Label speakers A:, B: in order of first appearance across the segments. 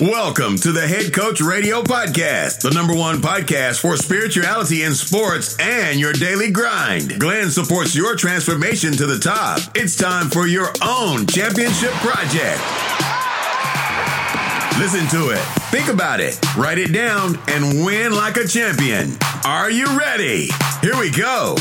A: Welcome to the Head Coach Radio Podcast, the number one podcast for spirituality in sports and your daily grind. Glenn supports your transformation to the top. It's time for your own championship project. Listen to it, think about it, write it down, and win like a champion. Are you ready? Here we go.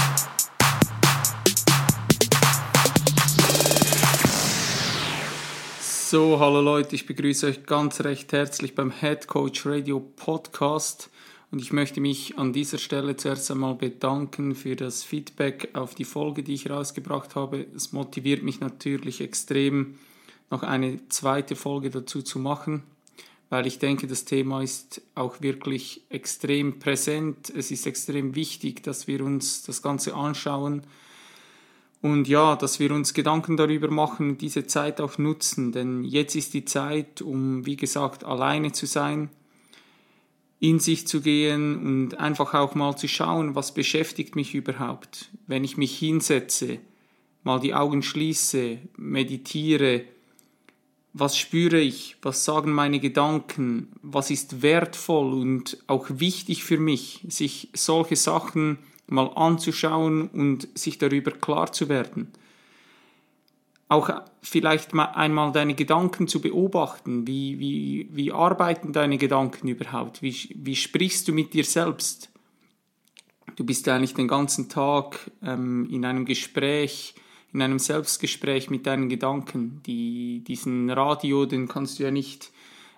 B: So, hallo Leute, ich begrüße euch ganz recht herzlich beim Head Coach Radio Podcast und ich möchte mich an dieser Stelle zuerst einmal bedanken für das Feedback auf die Folge, die ich rausgebracht habe. Es motiviert mich natürlich extrem, noch eine zweite Folge dazu zu machen, weil ich denke, das Thema ist auch wirklich extrem präsent. Es ist extrem wichtig, dass wir uns das Ganze anschauen und ja, dass wir uns Gedanken darüber machen, diese Zeit auch nutzen, denn jetzt ist die Zeit, um, wie gesagt, alleine zu sein, in sich zu gehen und einfach auch mal zu schauen, was beschäftigt mich überhaupt. Wenn ich mich hinsetze, mal die Augen schließe, meditiere, was spüre ich, was sagen meine Gedanken, was ist wertvoll und auch wichtig für mich, sich solche Sachen mal anzuschauen und sich darüber klar zu werden. Auch vielleicht mal einmal deine Gedanken zu beobachten. Wie, wie, wie arbeiten deine Gedanken überhaupt? Wie, wie sprichst du mit dir selbst? Du bist eigentlich den ganzen Tag ähm, in einem Gespräch, in einem Selbstgespräch mit deinen Gedanken. Die, diesen Radio, den kannst du ja nicht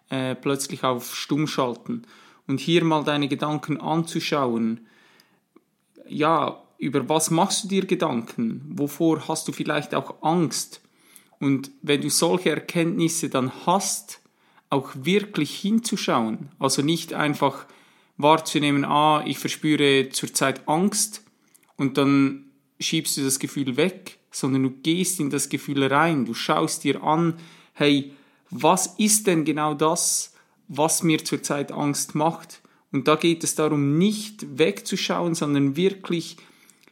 B: äh, plötzlich auf Stumm schalten. Und hier mal deine Gedanken anzuschauen, ja, über was machst du dir Gedanken? Wovor hast du vielleicht auch Angst? Und wenn du solche Erkenntnisse dann hast, auch wirklich hinzuschauen, also nicht einfach wahrzunehmen, ah, ich verspüre zurzeit Angst und dann schiebst du das Gefühl weg, sondern du gehst in das Gefühl rein, du schaust dir an, hey, was ist denn genau das, was mir zurzeit Angst macht? Und da geht es darum, nicht wegzuschauen, sondern wirklich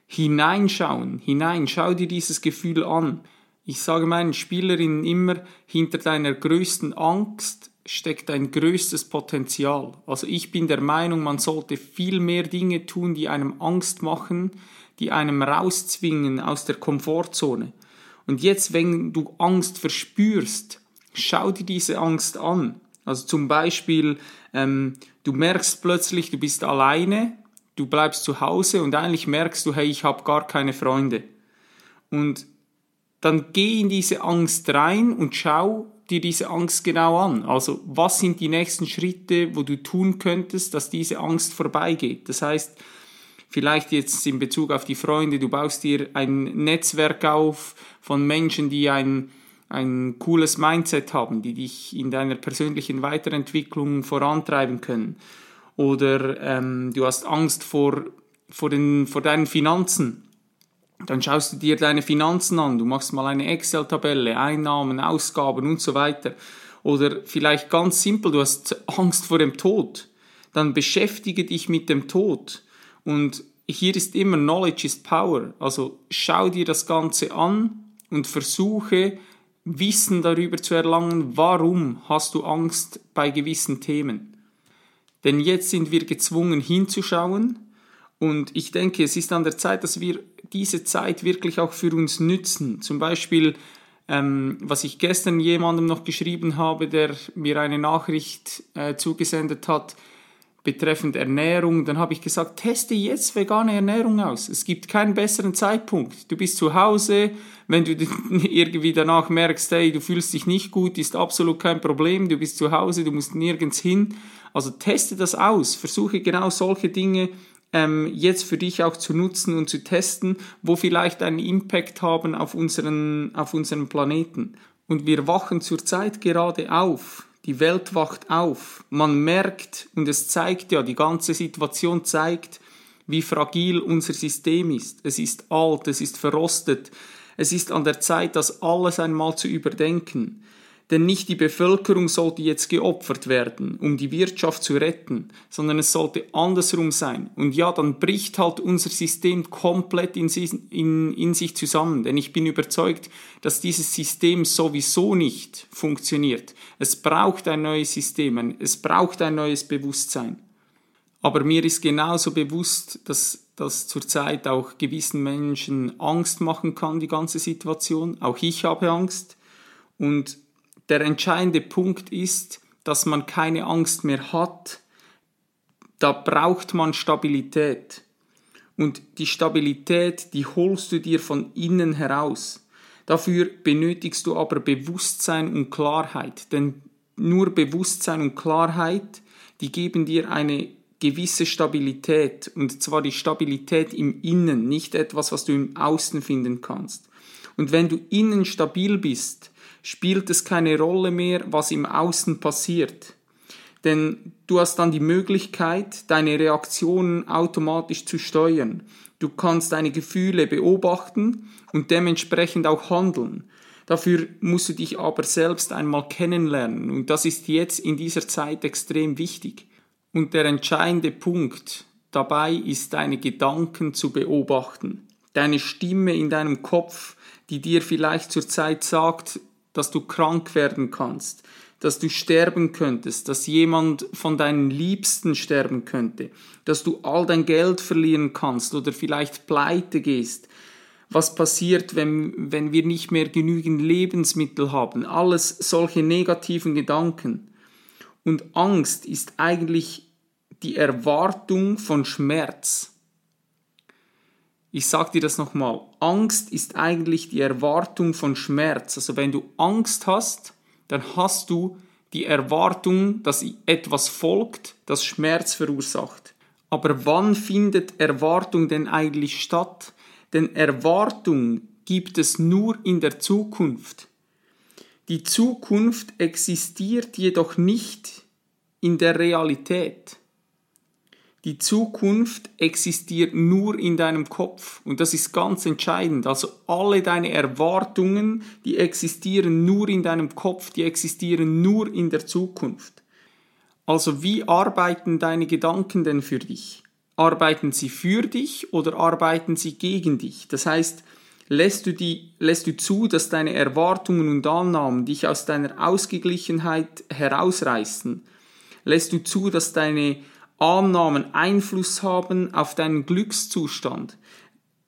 B: hineinschauen, hinein. Schau dir dieses Gefühl an. Ich sage meinen Spielerinnen immer, hinter deiner größten Angst steckt dein größtes Potenzial. Also ich bin der Meinung, man sollte viel mehr Dinge tun, die einem Angst machen, die einem rauszwingen aus der Komfortzone. Und jetzt, wenn du Angst verspürst, schau dir diese Angst an. Also zum Beispiel, ähm, du merkst plötzlich, du bist alleine, du bleibst zu Hause und eigentlich merkst du, hey, ich habe gar keine Freunde. Und dann geh in diese Angst rein und schau dir diese Angst genau an. Also was sind die nächsten Schritte, wo du tun könntest, dass diese Angst vorbeigeht. Das heißt, vielleicht jetzt in Bezug auf die Freunde, du baust dir ein Netzwerk auf von Menschen, die ein ein cooles Mindset haben, die dich in deiner persönlichen Weiterentwicklung vorantreiben können. Oder ähm, du hast Angst vor, vor, den, vor deinen Finanzen. Dann schaust du dir deine Finanzen an, du machst mal eine Excel-Tabelle, Einnahmen, Ausgaben und so weiter. Oder vielleicht ganz simpel, du hast Angst vor dem Tod. Dann beschäftige dich mit dem Tod. Und hier ist immer Knowledge is Power. Also schau dir das Ganze an und versuche Wissen darüber zu erlangen, warum hast du Angst bei gewissen Themen. Denn jetzt sind wir gezwungen hinzuschauen und ich denke, es ist an der Zeit, dass wir diese Zeit wirklich auch für uns nützen. Zum Beispiel, ähm, was ich gestern jemandem noch geschrieben habe, der mir eine Nachricht äh, zugesendet hat, betreffend Ernährung, dann habe ich gesagt, teste jetzt vegane Ernährung aus. Es gibt keinen besseren Zeitpunkt. Du bist zu Hause, wenn du irgendwie danach merkst, hey, du fühlst dich nicht gut, ist absolut kein Problem, du bist zu Hause, du musst nirgends hin. Also teste das aus, versuche genau solche Dinge ähm, jetzt für dich auch zu nutzen und zu testen, wo vielleicht einen Impact haben auf unseren, auf unseren Planeten. Und wir wachen zurzeit gerade auf die Welt wacht auf. Man merkt, und es zeigt ja, die ganze Situation zeigt, wie fragil unser System ist. Es ist alt, es ist verrostet. Es ist an der Zeit, das alles einmal zu überdenken. Denn nicht die Bevölkerung sollte jetzt geopfert werden, um die Wirtschaft zu retten, sondern es sollte andersrum sein. Und ja, dann bricht halt unser System komplett in, in, in sich zusammen. Denn ich bin überzeugt, dass dieses System sowieso nicht funktioniert. Es braucht ein neues System, es braucht ein neues Bewusstsein. Aber mir ist genauso bewusst, dass das zurzeit auch gewissen Menschen Angst machen kann, die ganze Situation. Auch ich habe Angst. Und der entscheidende Punkt ist, dass man keine Angst mehr hat. Da braucht man Stabilität. Und die Stabilität, die holst du dir von innen heraus. Dafür benötigst du aber Bewusstsein und Klarheit. Denn nur Bewusstsein und Klarheit, die geben dir eine gewisse Stabilität. Und zwar die Stabilität im Innen, nicht etwas, was du im Außen finden kannst. Und wenn du innen stabil bist, spielt es keine Rolle mehr, was im Außen passiert. Denn du hast dann die Möglichkeit, deine Reaktionen automatisch zu steuern. Du kannst deine Gefühle beobachten und dementsprechend auch handeln. Dafür musst du dich aber selbst einmal kennenlernen und das ist jetzt in dieser Zeit extrem wichtig. Und der entscheidende Punkt dabei ist, deine Gedanken zu beobachten. Deine Stimme in deinem Kopf, die dir vielleicht zurzeit sagt, dass du krank werden kannst, dass du sterben könntest, dass jemand von deinen Liebsten sterben könnte, dass du all dein Geld verlieren kannst oder vielleicht pleite gehst. Was passiert, wenn, wenn wir nicht mehr genügend Lebensmittel haben? Alles solche negativen Gedanken. Und Angst ist eigentlich die Erwartung von Schmerz. Ich sage dir das nochmal. Angst ist eigentlich die Erwartung von Schmerz. Also wenn du Angst hast, dann hast du die Erwartung, dass etwas folgt, das Schmerz verursacht. Aber wann findet Erwartung denn eigentlich statt? Denn Erwartung gibt es nur in der Zukunft. Die Zukunft existiert jedoch nicht in der Realität. Die Zukunft existiert nur in deinem Kopf und das ist ganz entscheidend. Also alle deine Erwartungen, die existieren nur in deinem Kopf, die existieren nur in der Zukunft. Also wie arbeiten deine Gedanken denn für dich? Arbeiten sie für dich oder arbeiten sie gegen dich? Das heißt, lässt du, die, lässt du zu, dass deine Erwartungen und Annahmen dich aus deiner Ausgeglichenheit herausreißen? Lässt du zu, dass deine Annahmen Einfluss haben auf deinen Glückszustand?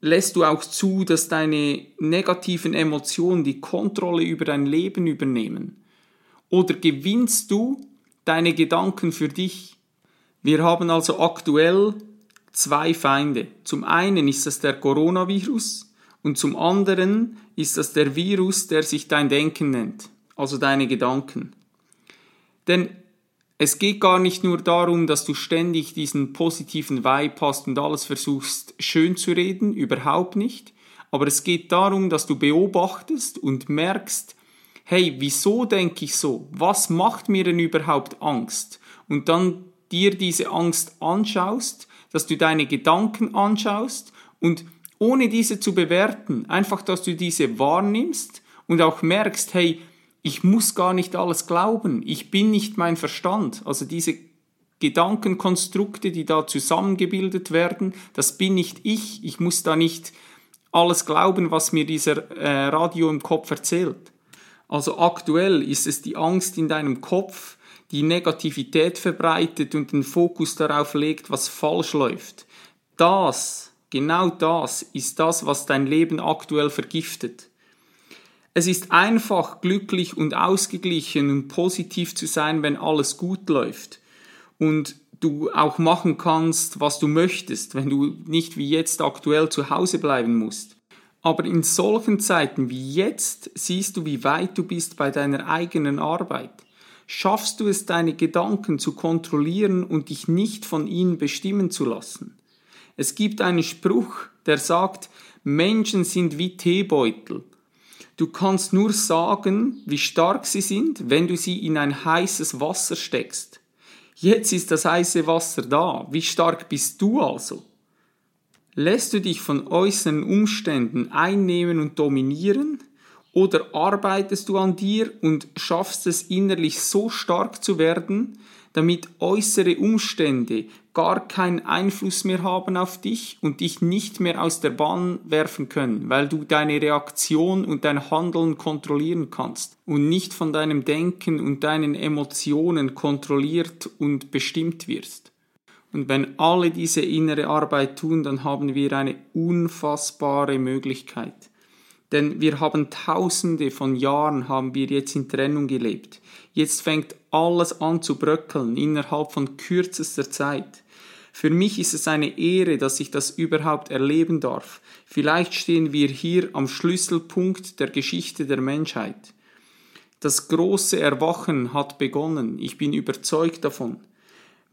B: Lässt du auch zu, dass deine negativen Emotionen die Kontrolle über dein Leben übernehmen? Oder gewinnst du deine Gedanken für dich? Wir haben also aktuell zwei Feinde. Zum einen ist das der Coronavirus und zum anderen ist das der Virus, der sich dein Denken nennt, also deine Gedanken. Denn es geht gar nicht nur darum, dass du ständig diesen positiven Vibe hast und alles versuchst schön zu reden, überhaupt nicht. Aber es geht darum, dass du beobachtest und merkst, hey, wieso denke ich so? Was macht mir denn überhaupt Angst? Und dann dir diese Angst anschaust, dass du deine Gedanken anschaust und ohne diese zu bewerten, einfach, dass du diese wahrnimmst und auch merkst, hey, ich muss gar nicht alles glauben. Ich bin nicht mein Verstand. Also diese Gedankenkonstrukte, die da zusammengebildet werden, das bin nicht ich. Ich muss da nicht alles glauben, was mir dieser äh, Radio im Kopf erzählt. Also aktuell ist es die Angst in deinem Kopf, die Negativität verbreitet und den Fokus darauf legt, was falsch läuft. Das, genau das, ist das, was dein Leben aktuell vergiftet. Es ist einfach, glücklich und ausgeglichen und positiv zu sein, wenn alles gut läuft. Und du auch machen kannst, was du möchtest, wenn du nicht wie jetzt aktuell zu Hause bleiben musst. Aber in solchen Zeiten wie jetzt siehst du, wie weit du bist bei deiner eigenen Arbeit. Schaffst du es, deine Gedanken zu kontrollieren und dich nicht von ihnen bestimmen zu lassen? Es gibt einen Spruch, der sagt, Menschen sind wie Teebeutel. Du kannst nur sagen, wie stark sie sind, wenn du sie in ein heißes Wasser steckst. Jetzt ist das heiße Wasser da. Wie stark bist du also? Lässt du dich von äußeren Umständen einnehmen und dominieren? Oder arbeitest du an dir und schaffst es innerlich so stark zu werden, damit äußere Umstände gar keinen Einfluss mehr haben auf dich und dich nicht mehr aus der Bahn werfen können, weil du deine Reaktion und dein Handeln kontrollieren kannst und nicht von deinem Denken und deinen Emotionen kontrolliert und bestimmt wirst. Und wenn alle diese innere Arbeit tun, dann haben wir eine unfassbare Möglichkeit. Denn wir haben tausende von Jahren haben wir jetzt in Trennung gelebt. Jetzt fängt alles an zu bröckeln innerhalb von kürzester Zeit. Für mich ist es eine Ehre, dass ich das überhaupt erleben darf. Vielleicht stehen wir hier am Schlüsselpunkt der Geschichte der Menschheit. Das große Erwachen hat begonnen, ich bin überzeugt davon.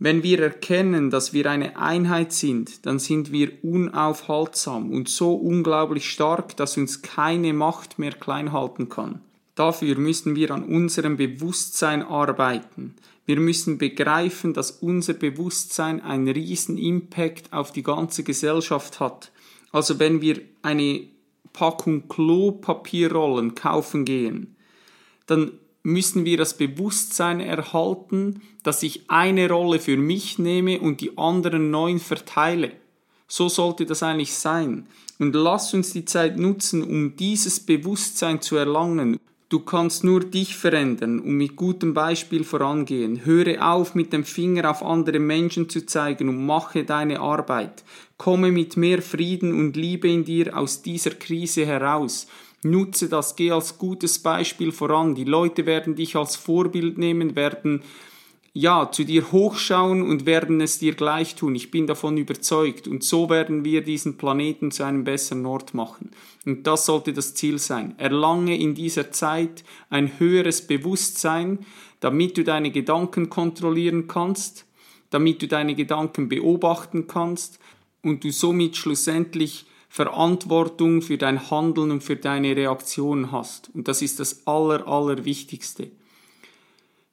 B: Wenn wir erkennen, dass wir eine Einheit sind, dann sind wir unaufhaltsam und so unglaublich stark, dass uns keine Macht mehr klein halten kann. Dafür müssen wir an unserem Bewusstsein arbeiten. Wir müssen begreifen, dass unser Bewusstsein einen riesen Impact auf die ganze Gesellschaft hat. Also wenn wir eine Packung Klopapierrollen kaufen gehen, dann müssen wir das Bewusstsein erhalten, dass ich eine Rolle für mich nehme und die anderen neun verteile. So sollte das eigentlich sein. Und lass uns die Zeit nutzen, um dieses Bewusstsein zu erlangen Du kannst nur dich verändern und mit gutem Beispiel vorangehen. Höre auf, mit dem Finger auf andere Menschen zu zeigen und mache deine Arbeit. Komme mit mehr Frieden und Liebe in dir aus dieser Krise heraus. Nutze das, geh als gutes Beispiel voran. Die Leute werden dich als Vorbild nehmen, werden ja, zu dir hochschauen und werden es dir gleich tun. Ich bin davon überzeugt. Und so werden wir diesen Planeten zu einem besseren Ort machen. Und das sollte das Ziel sein. Erlange in dieser Zeit ein höheres Bewusstsein, damit du deine Gedanken kontrollieren kannst, damit du deine Gedanken beobachten kannst und du somit schlussendlich Verantwortung für dein Handeln und für deine Reaktionen hast. Und das ist das Aller, Allerwichtigste.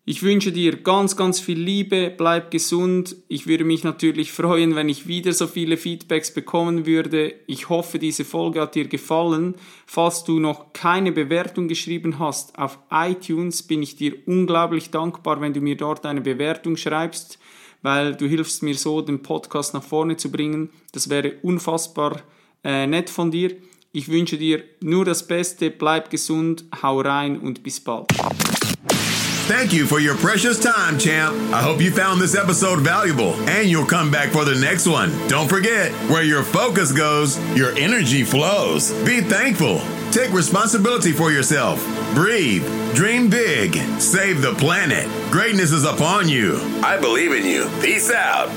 B: Ich wünsche dir ganz, ganz viel Liebe, bleib gesund. Ich würde mich natürlich freuen, wenn ich wieder so viele Feedbacks bekommen würde. Ich hoffe, diese Folge hat dir gefallen. Falls du noch keine Bewertung geschrieben hast auf iTunes, bin ich dir unglaublich dankbar, wenn du mir dort eine Bewertung schreibst, weil du hilfst mir so, den Podcast nach vorne zu bringen. Das wäre unfassbar Eh, äh, nett von dir. Ich wünsche dir nur das Beste, bleib gesund, hau rein und bis bald.
A: Thank you for your precious time, champ. I hope you found this episode valuable and you'll come back for the next one. Don't forget, where your focus goes, your energy flows. Be thankful. Take responsibility for yourself. Breathe. Dream big. Save the planet. Greatness is upon you. I believe in you. Peace out.